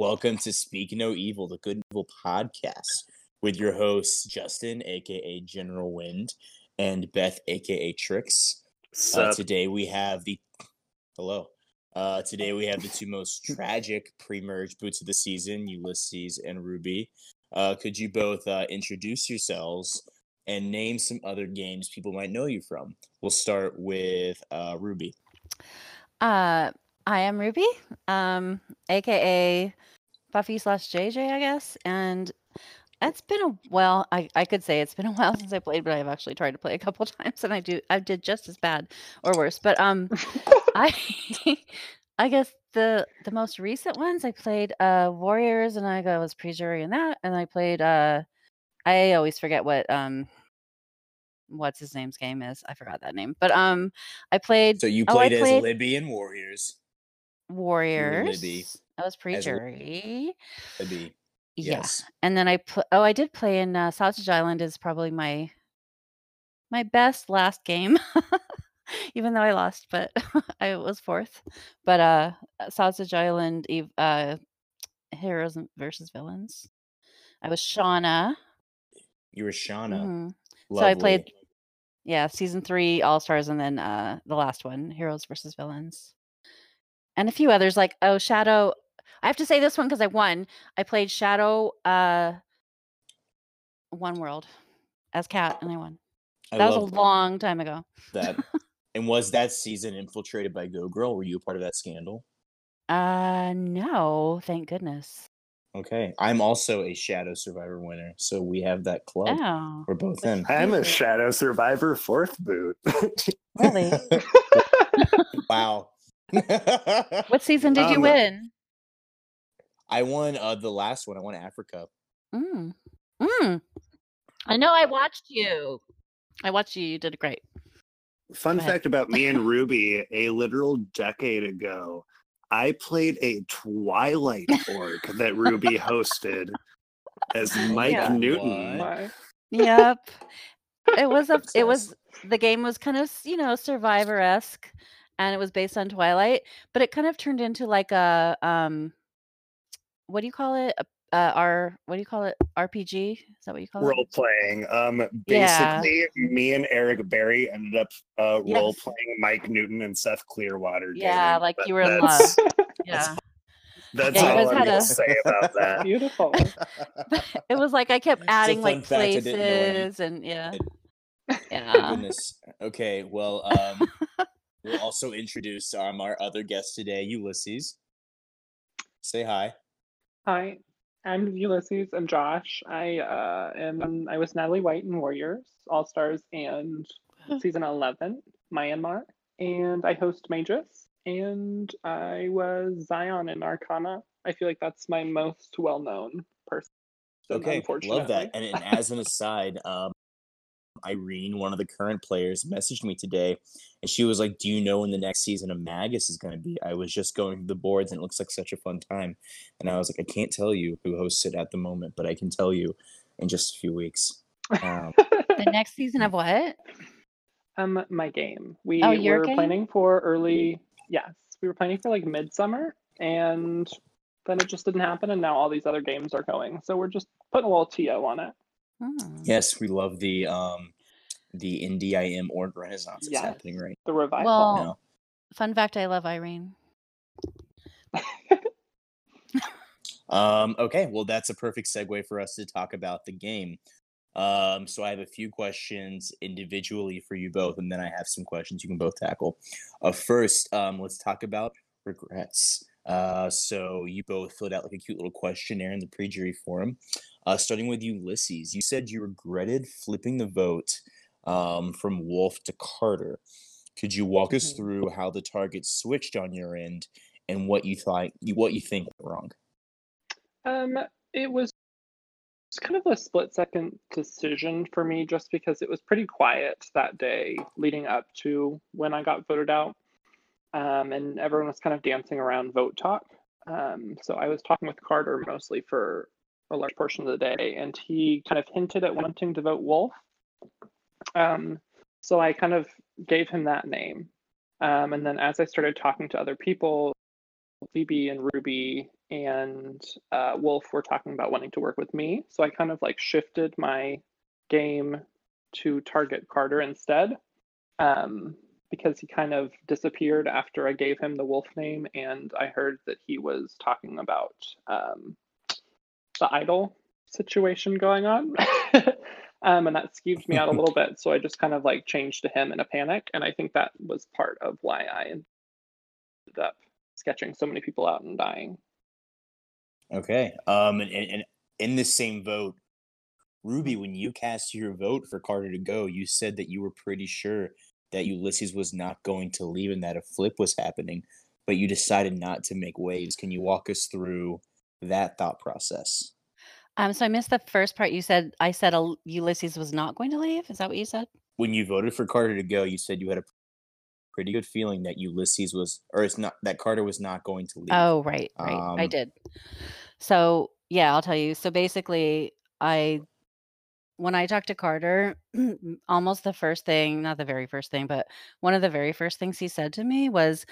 welcome to Speak No Evil, the Good and Evil podcast, with your hosts Justin, aka General Wind, and Beth, aka Tricks. Uh, today we have the hello. Uh, today we have the two most tragic pre-merge boots of the season, Ulysses and Ruby. Uh, could you both uh, introduce yourselves and name some other games people might know you from? We'll start with uh, Ruby. Uh, I am Ruby, um, aka Buffy slash JJ, I guess. And it's been a well, I, I could say it's been a while since I played, but I've actually tried to play a couple times, and I do I did just as bad or worse. But um, I I guess the the most recent ones I played uh Warriors, and I was pre-jury in that, and I played uh I always forget what um what's his name's game is. I forgot that name, but um I played So you Oh, played as played- Libby and Warriors. Warriors. I was Li- pre-jury. Libby, Yeah, yes. and then I put. Oh, I did play in uh, Sausage Island. Is probably my my best last game, even though I lost, but I was fourth. But uh, Sausage Island, uh, Heroes versus Villains. I was Shauna. You were Shauna. Mhm. So I played- Yeah, season three All Stars, and then uh, the last one, Heroes versus Villains, and a few others like oh Shadow. I have to say this one because I won. I played Shadow uh, One World as Cat, and I won. I That was love a long time ago. that. and was that season infiltrated by Go Girl? Were you a part of that scandal? Uh, no, thank goodness. Okay. I'm also a Shadow Survivor winner, so we have that club. Oh, We're both in. I'm a Shadow Survivor fourth boot. really? wow. What season did you Um, win? I won uh, the last one. I won Africa. Mm. Mm. I know. I watched you. I watched you. You did great. Fun fact about me and Ruby: a literal decade ago, I played a Twilight orc that Ruby hosted as Mike Yeah. Newton. What? Yep. it was a. It was the game was kind of you know survivor esque, and it was based on Twilight, but it kind of turned into like a um, what do you call it? A- Uh, R. What do you call it? RPG? Is that what you call it? Role playing. Um, Yeah. basically, me and Eric Berry ended up uh, Yes. role playing Mike Newton and Seth Clearwater. Yeah, dating, like you were in love. Yeah. That's Yeah, all I'm gonna a- say about that. Beautiful. it was like I kept adding like fact I didn't know any- places and yeah. It- Yeah. Goodness. Okay. Well, um, we'll also introduce um, our other guest today, Ulysses. Say hi. Hi, I'm Ulysses I'm Josh. I uh, am. I was Natalie White in Warriors, All Stars, and season eleven, Myanmar, and I host Magus. And I was Zion in Arcana. I feel like that's my most well-known person. Okay, unfortunately. love that. And, and as an aside, um, Irene, one of the current players, messaged me today, and she was like, "Do you know when the next season of Magus is going to be?" I was just going through the boards, and it looks like such a fun time. And I was like, "I can't tell you who hosts it at the moment, but I can tell you in just a few weeks." Um, the next season of what? um, my game. We Oh, were game? planning for early. Yes, we were planning for like midsummer, and then it just didn't happen. And now all these other games are going, so we're just putting a little to on it. Hmm. yes, we love the um, the indie IM org renaissance that's Yes. happening right The revival. Well, now. Fun fact: I love Irene. Um, okay, well, that's a perfect segue for us to talk about the game. Um, so I have a few questions individually for you both, and then I have some questions you can both tackle. Uh, first, um, let's talk about regrets. Uh, so you both filled out like a cute little questionnaire in the pre-jury forum. Uh, starting with Ulysses, you said you regretted flipping the vote um, from Wolf to Carter. Could you walk us Mhm. through how the target switched on your end and what you thought, what you think went wrong? Um, it was it's kind of a split second decision for me just because it was pretty quiet that day leading up to when I got voted out. Um, and everyone was kind of dancing around vote talk. Um, so I was talking with Carter mostly for a large portion of the day, and he kind of hinted at wanting to vote Wolf. Um, so I kind of gave him that name. Um, and then as I started talking to other people, Phoebe and Ruby and uh, Wolf were talking about wanting to work with me. So I kind of like shifted my game to target Carter instead um, because he kind of disappeared after I gave him the Wolf name, and I heard that he was talking about um, the idol situation going on. um, and that skeeved me out a little bit. So I just kind of like changed to him in a panic. And I think that was part of why I ended up sketching so many people out and dying. Okay. Um, and, and in this same vote, Ruby, when you cast your vote for Carter to go, you said that you were pretty sure that Ulysses was not going to leave and that a flip was happening, but you decided not to make waves. Can you walk us through that thought process? Um, so I missed the first part. You said I said Ulysses was not going to leave. Is that what you said? When you voted for Carter to go, you said you had a pretty good feeling that Ulysses was, or it's not that Carter was not going to leave. Oh, right, right. Um, I did. So yeah, I'll tell you. So basically, I when I talked to Carter, almost the first thing, not the very first thing, but one of the very first things he said to me was,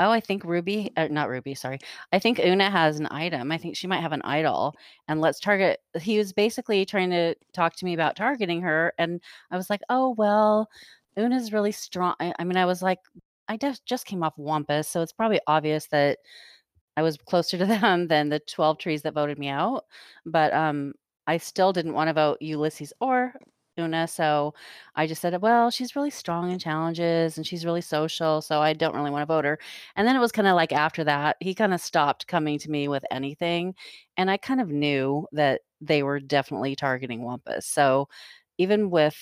Oh, I think Ruby, uh, not Ruby, sorry. I think Una has an item. I think she might have an idol. And let's target. He was basically trying to talk to me about targeting her. And I was like, oh, well, Una's really strong. I, I mean, I was like, I just, just came off Wampus. So it's probably obvious that I was closer to them than the 12 trees that voted me out. But um, I still didn't want to vote Ulysses or Una. So I just said, well, she's really strong in challenges and she's really social. So I don't really want to vote her. And then it was kind of like after that, he kind of stopped coming to me with anything. And I kind of knew that they were definitely targeting Wampus. So even with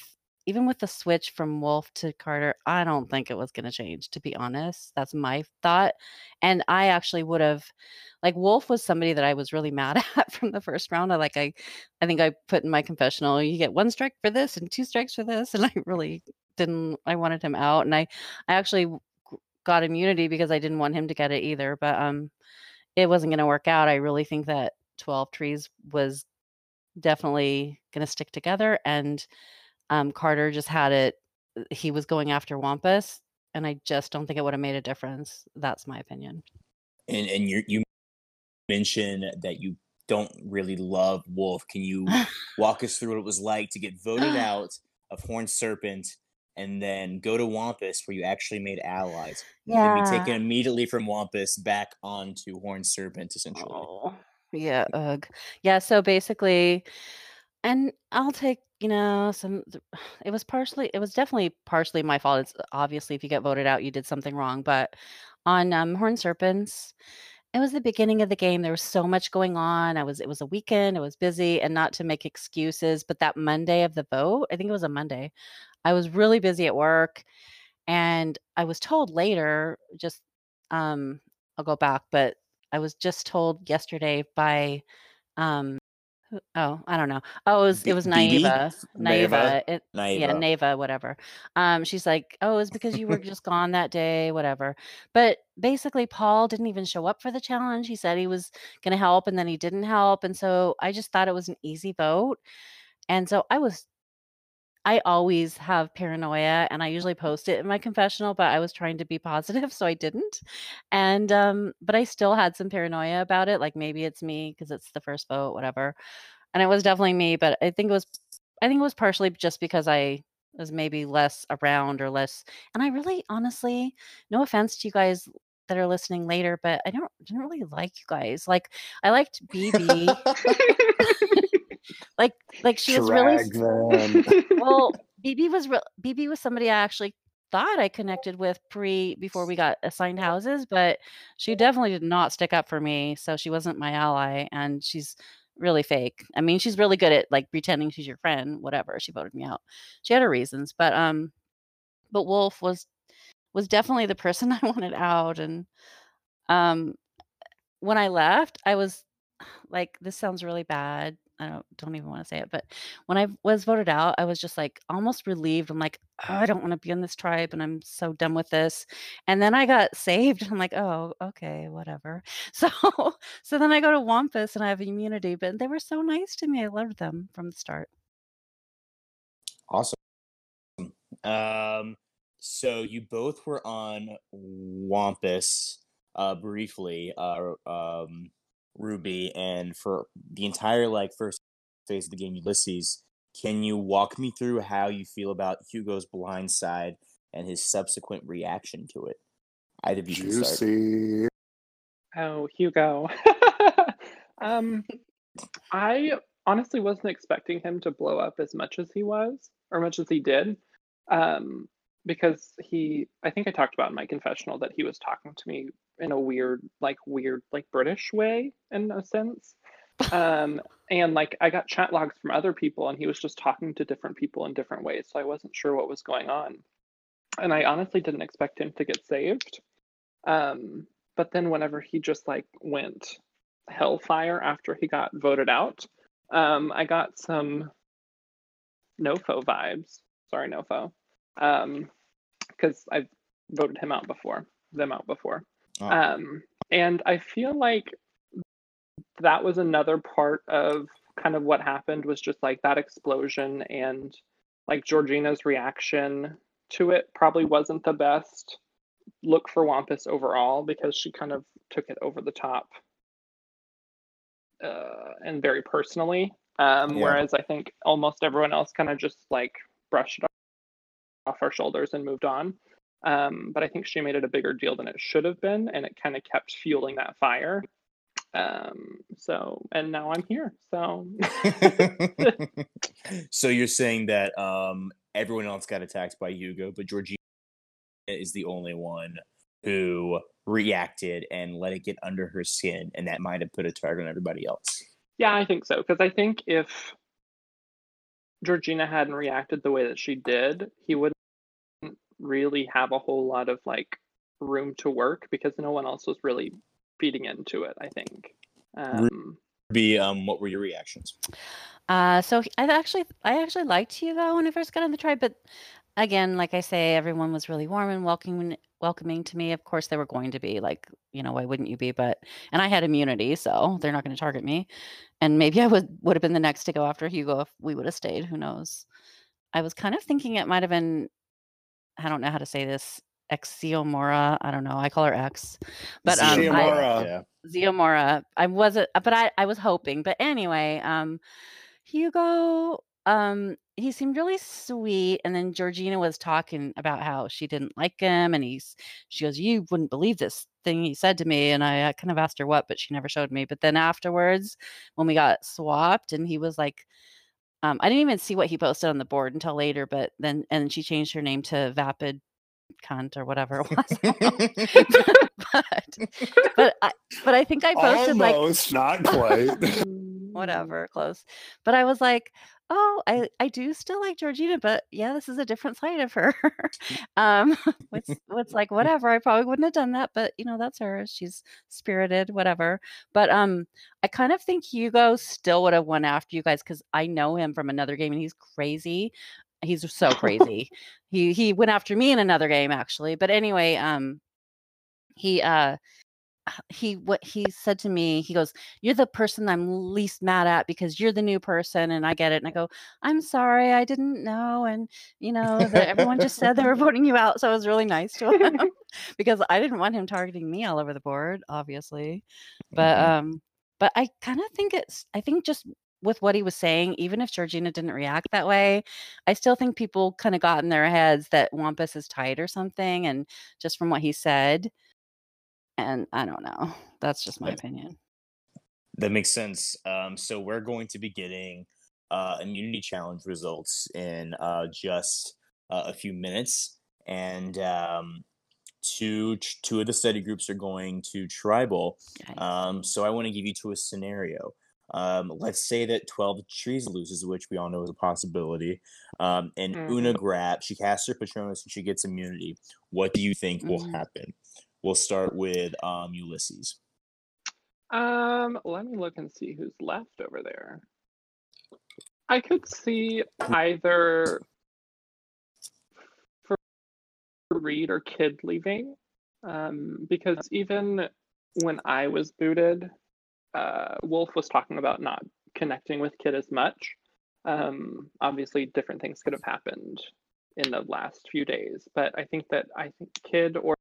even with the switch from Wolf to Carter, I don't think it was going to change, to be honest. That's my thought. And I actually would have, like, Wolf was somebody that I was really mad at from the first round. I like, I, I think I put in my confessional, you get one strike for this and two strikes for this, and I really didn't. I wanted him out, and I, I actually got immunity because I didn't want him to get it either. But um, it wasn't going to work out. I really think that Twelve Trees was definitely going to stick together and um, Carter just had it. Uh, he was going after Wampus, and I just don't think it would have made a difference. That's my opinion. And and you you mentioned that you don't really love Wolf. Can you walk us through what it was like to get voted out of Horned Serpent and then go to Wampus where you actually made allies? Yeah. And be taken immediately from Wampus back onto Horned Serpent, essentially. Oh, yeah. Ugh. Yeah. So basically, and I'll take you know, some it was partially it was definitely partially my fault. It's obviously if you get voted out, you did something wrong. But on um, Horn Serpents, it was the beginning of the game. There was so much going on. I was it was a weekend. It was busy, and not to make excuses, but that Monday of the vote, I think it was a Monday. I was really busy at work, and I was told later. Just um, I'll go back, but I was just told yesterday by um Oh, I don't know. Oh, it was it was Naiva. Naiva. It, yeah, Naiva, whatever. Um, she's like, oh, it's because you were just gone that day, whatever. But basically, Paul didn't even show up for the challenge. He said he was going to help, and then he didn't help, and so I just thought it was an easy vote. And so I was I always have paranoia and I usually post it in my confessional, but I was trying to be positive, so I didn't. And um, but I still had some paranoia about it, like maybe it's me because it's the first vote, whatever. And it was definitely me, but I think it was I think it was partially just because I was maybe less around or less and I really honestly, no offense to you guys that are listening later, but I don't didn't really like you guys. Like I liked BB. like like she was really well. BB was re- BB was somebody I actually thought I connected with pre before we got assigned houses, but she definitely did not stick up for me. So she wasn't my ally, and she's really fake. I mean, she's really good at like pretending she's your friend. Whatever. She voted me out. She had her reasons, but um, but Wolf was was definitely the person I wanted out, and um, when I left, I was like, this sounds really bad. I don't don't even want to say it, but when I was voted out, I was just like almost relieved. I'm like, oh, I don't want to be in this tribe, and I'm so done with this. And then I got saved. I'm like, oh, okay, whatever. So, so then I go to Wampus and I have immunity, but they were so nice to me. I loved them from the start. Awesome. Um, so you both were on Wampus uh, briefly. Uh, um, Ruby, and for the entire like first phase of the game, Ulysses. Can you walk me through how you feel about Hugo's blind side and his subsequent reaction to it? Either of you can start. Juicy. Oh, Hugo. um, I honestly wasn't expecting him to blow up as much as he was, or much as he did, um, because he. I think I talked about in my confessional that he was talking to me in a weird, like weird, like British way, in a sense. Um, and like I got chat logs from other people, and he was just talking to different people in different ways, so I wasn't sure what was going on. And I honestly didn't expect him to get saved. Um, but then whenever he just like went hellfire after he got voted out, um, I got some Nofo vibes. Sorry, Nofo, because I've voted him out before, them out before, Oh. um, and I feel like that was another part of kind of what happened was just like that explosion and like Georgina's reaction to it probably wasn't the best look for Wampus overall because she kind of took it over the top uh, and very personally. Um, Yeah. Whereas I think almost everyone else kind of just like brushed it off our shoulders and moved on. Um, but I think she made it a bigger deal than it should have been, and it kind of kept fueling that fire. Um, so, and now I'm here. So, so you're saying that um, everyone else got attacked by Hugo, but Georgina is the only one who reacted and let it get under her skin, and that might have put a target on everybody else. Yeah, I think so. Because I think if Georgina hadn't reacted the way that she did, he wouldn't really have a whole lot of like room to work because no one else was really feeding into it. I think. Um, Be um, what were your reactions? Uh, so I actually, I actually liked Hugo when I first got on the tribe, but again, like I say, everyone was really warm and welcoming, welcoming to me. Of course, they were going to be like, you know, why wouldn't you be? But and I had immunity, so they're not going to target me. And maybe I would would have been the next to go after Hugo if we would have stayed. Who knows? I was kind of thinking it might have been, I don't know how to say this, Exiomora. I don't know. I call her X, but um, I, Xiomara. yeah. Ziomora. I wasn't, but I, I was hoping. But anyway, um, Hugo, um, he seemed really sweet. And then Georgina was talking about how she didn't like him, and he's, she goes, "You wouldn't believe this thing he said to me." And I, I kind of asked her what, but she never showed me. But then afterwards, when we got swapped, and he was like. Um, I didn't even see what he posted on the board until later, but then and she changed her name to Vapid cunt or whatever it was. but but I, but I think I posted like Almost, not quite. Whatever close. But i was like oh i i do still like georgina but yeah this is a different side of her. Um what's what's like whatever i probably wouldn't have done that but you know that's her she's spirited whatever. But um i kind of think hugo still would have won after you guys because i know him from another game and he's crazy. He's so crazy. He he went after me in another game actually. But anyway um he uh he what he said to me he goes you're the person i'm least mad at because you're the new person and i get it and i go i'm sorry i didn't know and you know that everyone just said they were voting you out so it was really nice to him because i didn't want him targeting me all over the board obviously but Mhm. um but i kind of think it's i think just with what he was saying even if georgina didn't react that way i still think people kind of got in their heads that wampus is tight or something and just from what he said and I don't know. That's just my Yeah. opinion. That makes sense. Um, so we're going to be getting uh, immunity challenge results in uh, just uh, a few minutes, and um, two two of the study groups are going to tribal. Um, so I want to give you to a scenario. Um, let's say that twelve trees loses, which we all know is a possibility. Um, and Mhm. Una grab, she casts her Patronus and she gets immunity. What do you think will Mhm. happen? We'll start with um, Ulysses. Um, let me look and see who's left over there. I could see either for Reed or Kid leaving, um, because even when I was booted, uh, Wolf was talking about not connecting with Kid as much. Um, obviously, different things could have happened in the last few days, but I think that I think Kid or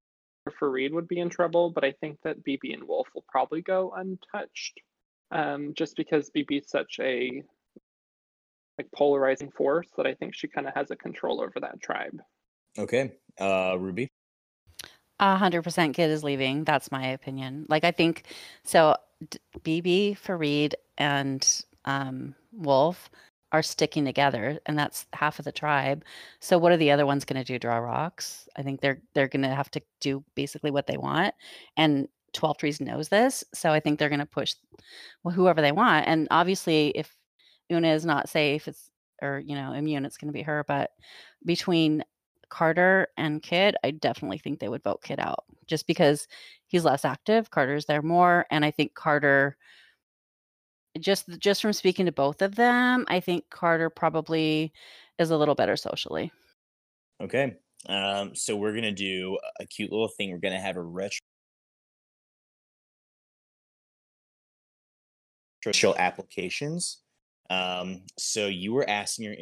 Farid would be in trouble, but I think that BB and Wolf will probably go untouched, um, just because BB's such a like polarizing force that I think she kind of has a control over that tribe. Okay, uh, Ruby. A hundred percent kid is leaving. That's my opinion. Like I think so. BB, Farid, and um, Wolf are sticking together, and that's half of the tribe. So what are the other ones going to do? Draw rocks? I think they're they're going to have to do basically what they want, and Twelve Trees knows this, so I think they're going to push whoever they want. And obviously, if Una is not safe, it's or you know immune, it's going to be her. But between Carter and Kid, I definitely think they would vote Kid out just because he's less active. Carter's there more, and I think Carter just just from speaking to both of them, I think Carter probably is a little better socially. Okay. Um, so we're gonna do a cute little thing. We're gonna have a retro show applications. Um, so you were asked in your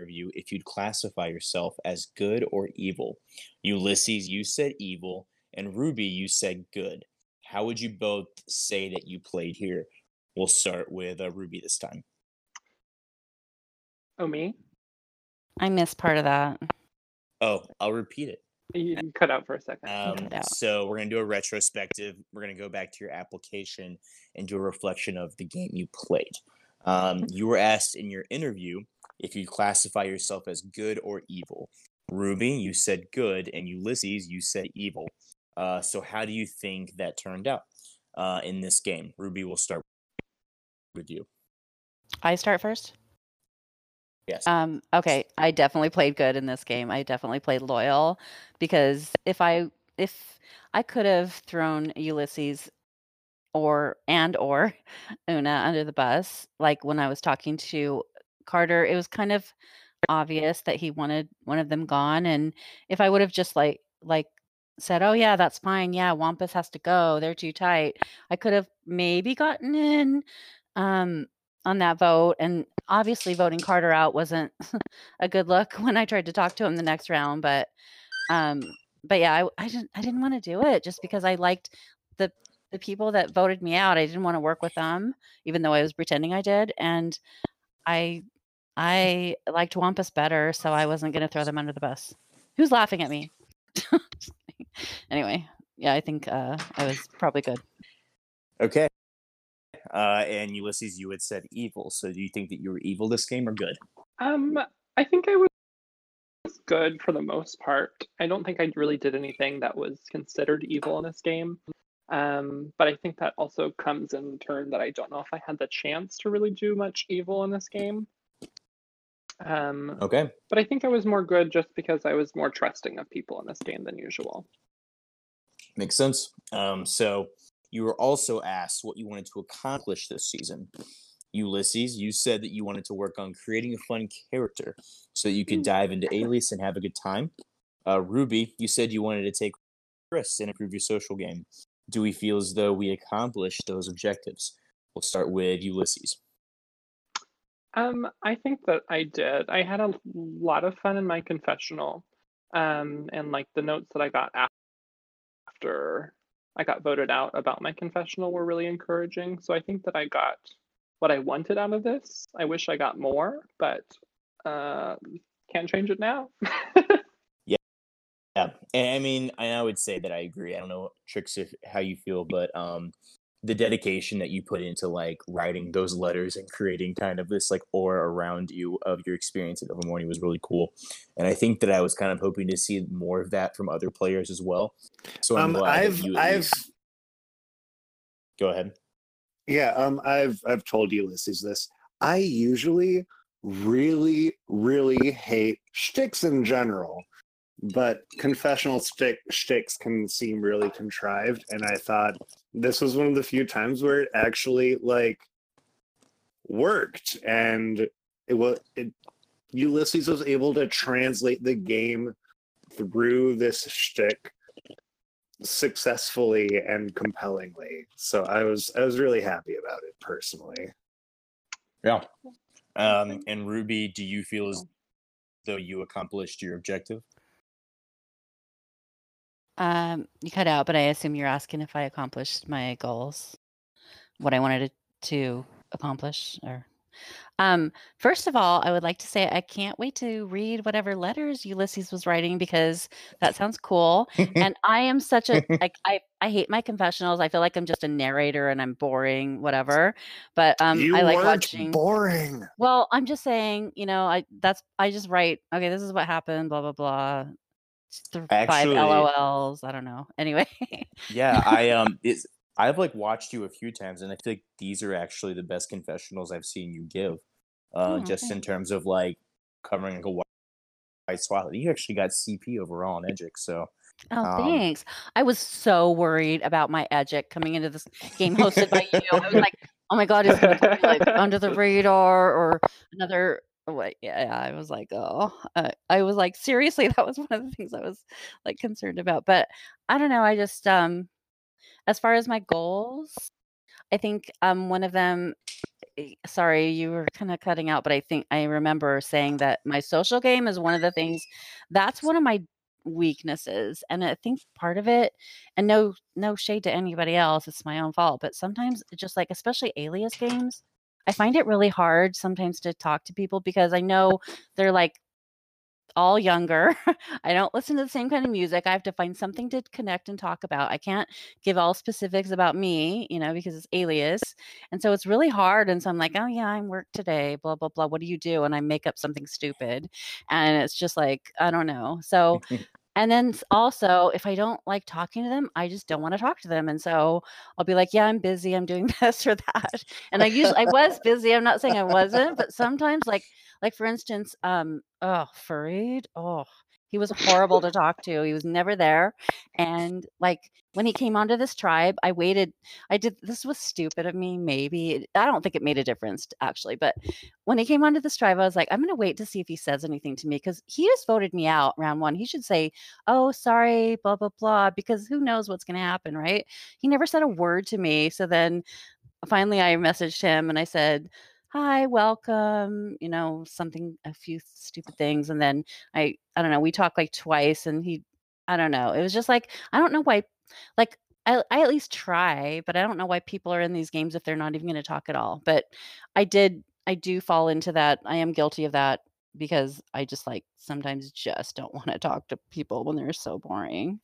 interview if you'd classify yourself as good or evil. Ulysses, you said evil, and Ruby, you said good. How would you both say that you played here? We'll start with uh, Ruby this time. Oh, me? I missed part of that. Oh, I'll repeat it. You you cut out for a second. Um, so we're gonna do a retrospective. We're gonna go back to your application and do a reflection of the game you played. Um, you were asked in your interview if you classify yourself as good or evil. Ruby, you said good, and Ulysses, you said evil. Uh, so how do you think that turned out uh, in this game? Ruby, we'll start with you. I start first. Yes. Um, okay, I definitely played good in this game. I definitely played loyal because if I if I could have thrown Ulysses or and or Una under the bus, like when I was talking to Carter, it was kind of obvious that he wanted one of them gone. And if I would have just like like said, "Oh yeah, that's fine. Yeah, Wampus has to go. They're too tight," I could have maybe gotten in. Um, on that vote and obviously voting Carter out wasn't a good look when I tried to talk to him the next round but um but yeah I, I didn't I didn't want to do it just because I liked the the people that voted me out I didn't want to work with them even though I was pretending I did and I I liked Wampus better so I wasn't going to throw them under the bus. Who's laughing at me? Anyway yeah I think uh I was probably good. Okay. Uh, and Ulysses, you had said evil. So do you think that you were evil this game or good? Um, I think I was good for the most part. I don't think I really did anything that was considered evil in this game. Um, but I think that also comes in turn that I don't know if I had the chance to really do much evil in this game. Um, Okay. but I think I was more good just because I was more trusting of people in this game than usual. Makes sense. Um, so you were also asked what you wanted to accomplish this season. Ulysses, you said that you wanted to work on creating a fun character so that you could dive into Alias and have a good time. Uh, Ruby, you said you wanted to take risks and improve your social game. Do we feel as though we accomplished those objectives? We'll start with Ulysses. Um, I think that I did. I had a lot of fun in my confessional. Um, and like the notes that I got after I got voted out about my confessional were really encouraging. So I think that I got what I wanted out of this. I wish I got more, but uh, can't change it now. Yeah, and I mean, I would say that I agree. I don't know, Tricks, if how you feel, but um, the dedication that you put into like writing those letters and creating kind of this like aura around you of your experience at Ilvermorny was really cool. And I think that I was kind of hoping to see more of that from other players as well. So I'm um, glad I've, you I've least- go ahead. Yeah, um, I've I've told Ulysses this. I usually really, really hate shticks in general, but confessional stick shticks can seem really contrived, and I thought this was one of the few times where it actually like worked, and it was it. Ulysses was able to translate the game through this shtick successfully and compellingly. So I was I was really happy about it personally. Yeah. Um, and Ruby, do you feel as though you accomplished your objective? Um, you cut out, but I assume you're asking if I accomplished my goals, what I wanted to, to accomplish, or um, first of all, I would like to say I can't wait to read whatever letters Ulysses was writing because that sounds cool. and I am such a like I I hate my confessionals. I feel like I'm just a narrator and I'm boring, whatever. But um, you I like watching. boring. Well, I'm just saying, you know, I that's I just write. Okay, this is what happened. Blah blah blah. Th- five Actually- LOLs. I don't know. Anyway, Yeah, I um, it's, I've like watched you a few times, and I feel like these are actually the best confessionals I've seen you give. Uh, Oh, just in terms of like covering like a wide, wide swath. You actually got CP overall in Edgic, so Oh, Um, thanks. I was so worried about my Edgic coming into this game hosted by you. I was like, oh my god, is it like under the radar or another? What? Yeah, I was like, oh, uh, I was like, seriously, that was one of the things I was like concerned about. But I don't know. I just, um, as far as my goals, I think um one of them. eh, Sorry, you were kind of cutting out, but I think I remember saying that my social game is one of the things. That's one of my weaknesses and i think part of it and no no shade to anybody else it's my own fault but sometimes just like especially alias games i find it really hard sometimes to talk to people because i know they're like all younger. I don't listen to the same kind of music. I have to find something to connect and talk about. I can't give all specifics about me you know because it's alias. And so it's really hard and so i'm like oh yeah i'm work today blah blah blah. What do you do? And i make up something stupid and it's just like i don't know. So and then also, if I don't like talking to them, I just don't want to talk to them. And so I'll be like, yeah, I'm busy. I'm doing this or that. And I usually I was busy. I'm not saying I wasn't, but sometimes like like for instance, um, oh, Farid, oh, he was horrible to talk to. He was never there. And like when he came onto this tribe, I waited. I did this was stupid of me, maybe. I don't think it made a difference actually, but when he came onto this tribe, I was like, I'm gonna wait to see if he says anything to me because he just voted me out round one. He should say, oh, sorry, blah, blah, blah, because who knows what's going to happen, right? He never said a word to me. So then finally I messaged him and I said, hi, welcome, you know, something, a few stupid things. And then I, I don't know, we talked like twice and he, I don't know. It was just like, I don't know why, like, I, I at least try, but I don't know why people are in these games if they're not even going to talk at all. But I did, I do fall into that. I am guilty of that because I just like sometimes just don't want to talk to people when they're so boring.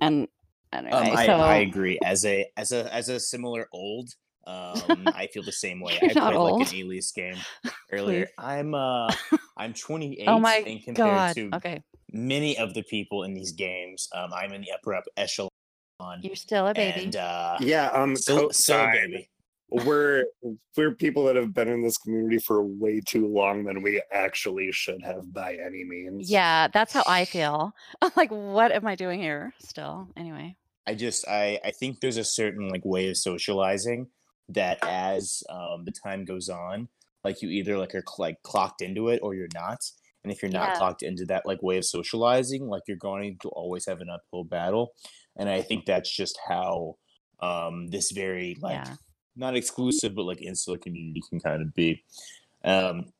And anyway, um, I, so I agree. As a as a as a similar old, um, I feel the same way. You're I not played like an Alias game earlier. I'm uh I'm 28, oh my and compared god. to Okay, many of the people in these games, um, I'm in the upper up echelon. you're still a baby. And uh, Yeah, um, still, still a co-sign. baby. we're we're people that have been in this community for way too long than we actually should have by any means. yeah, that's how I feel. I'm like, what am I doing here still? Anyway. I just I I think there's a certain like way of socializing that as um, the time goes on, like you either like are like clocked into it or you're not. And if you're not Yeah. clocked into that like way of socializing, like you're going to always have an uphill battle. And I think that's just how um, this very like Yeah. not exclusive but like insular community can kind of be. Um,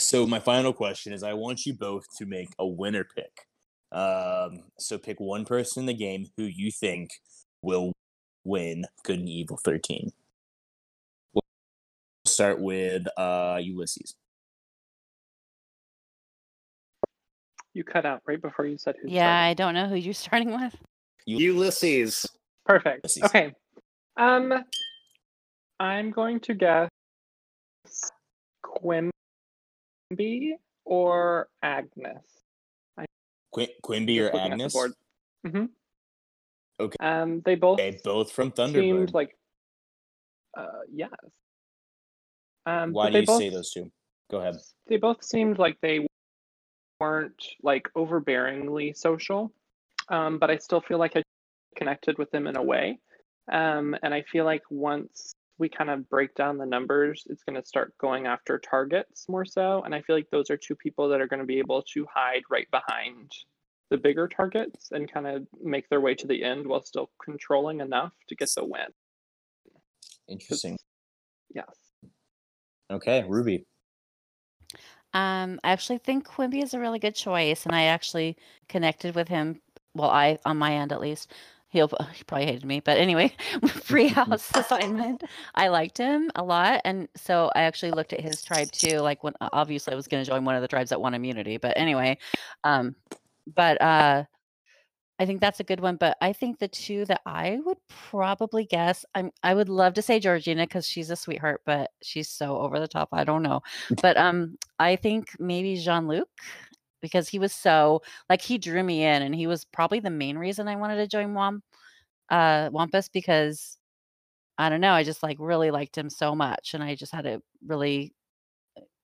so my final question is: I want you both to make a winner pick. Um, so pick one person in the game who you think will win Good and Evil 13. We'll start with uh, Ulysses. You cut out right before you said who. Yeah, I don't know who you're starting with. Ulysses. Perfect. Ulysses. Okay. Um, I'm going to guess Quimby or Agnes. Qu- Quimby or looking at the Agnes? board. Mhm. Okay. Um, they both They both from seemed Thunderbird. like. Uh, yes. Um, Why do you both, say those two? Go ahead. They both seemed like they weren't like overbearingly social, um, but I still feel like I connected with them in a way. Um, and I feel like once we kind of break down the numbers, it's going to start going after targets more so. And I feel like those are two people that are going to be able to hide right behind the bigger targets and kind of make their way to the end while still controlling enough to get the win. Interesting. Yes. Okay, Ruby. Um, I actually think Quimby is a really good choice, and I actually connected with him well, I on my end at least. He'll he probably hated me, but anyway, free house assignment. I liked him a lot, and so I actually looked at his tribe too. Like when obviously I was going to join one of the tribes that won immunity, but anyway, um, but uh, I think that's a good one. But I think the two that I would probably guess, I'm I would love to say Georgina because she's a sweetheart, but she's so over the top. I don't know, but um, I think maybe Jean Luc because he was so like he drew me in and he was probably the main reason I wanted to join Womp uh Wampus because I don't know, I just like really liked him so much and I just had a really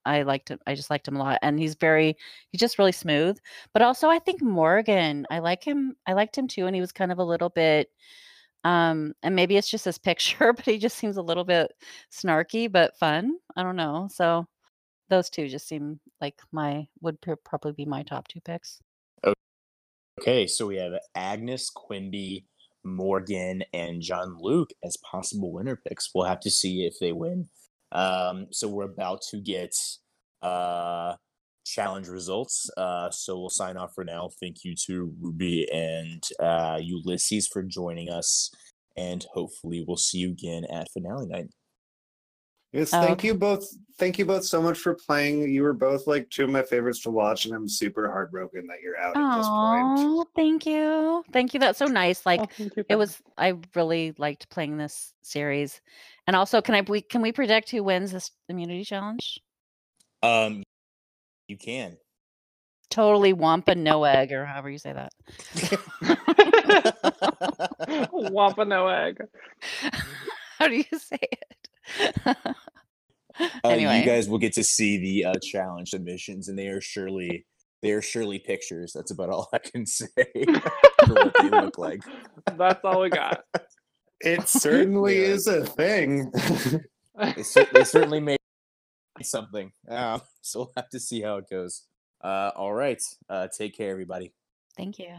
I liked him I just liked him a lot and he's very he's just really smooth. But also I think Morgan, I like him I liked him too and he was kind of a little bit um and maybe it's just his picture, but he just seems a little bit snarky but fun. I don't know. So those two just seem like my would probably be my top two picks. Okay, so we have Agnes, Quimby, Morgan, and Jean Luc as possible winner picks. We'll have to see if they win. Um, so we're about to get uh, challenge results. Uh, so we'll sign off for now. Thank you to Ruby and uh, Ulysses for joining us, and hopefully we'll see you again at finale night. Yes, thank you both. Thank you both so much for playing. You were both like two of my favorites to watch, and I'm super heartbroken that you're out at this point. Oh, thank you. Thank you. That's so nice. Like Oh, you, it was I really liked playing this series. And also can I we can we predict who wins this immunity challenge? Um, you can. Totally Wampa no egg or however you say that. Wampa no egg. How do you say it? Uh, you guys will get to see the uh, challenge submissions, and they are surely they are surely pictures. That's about all I can say for what they look like. That's all we got. It certainly Yeah. is a thing. They, cer- they certainly made something. Uh, so we'll have to see how it goes. Uh, all right. Uh, take care, everybody. Thank you.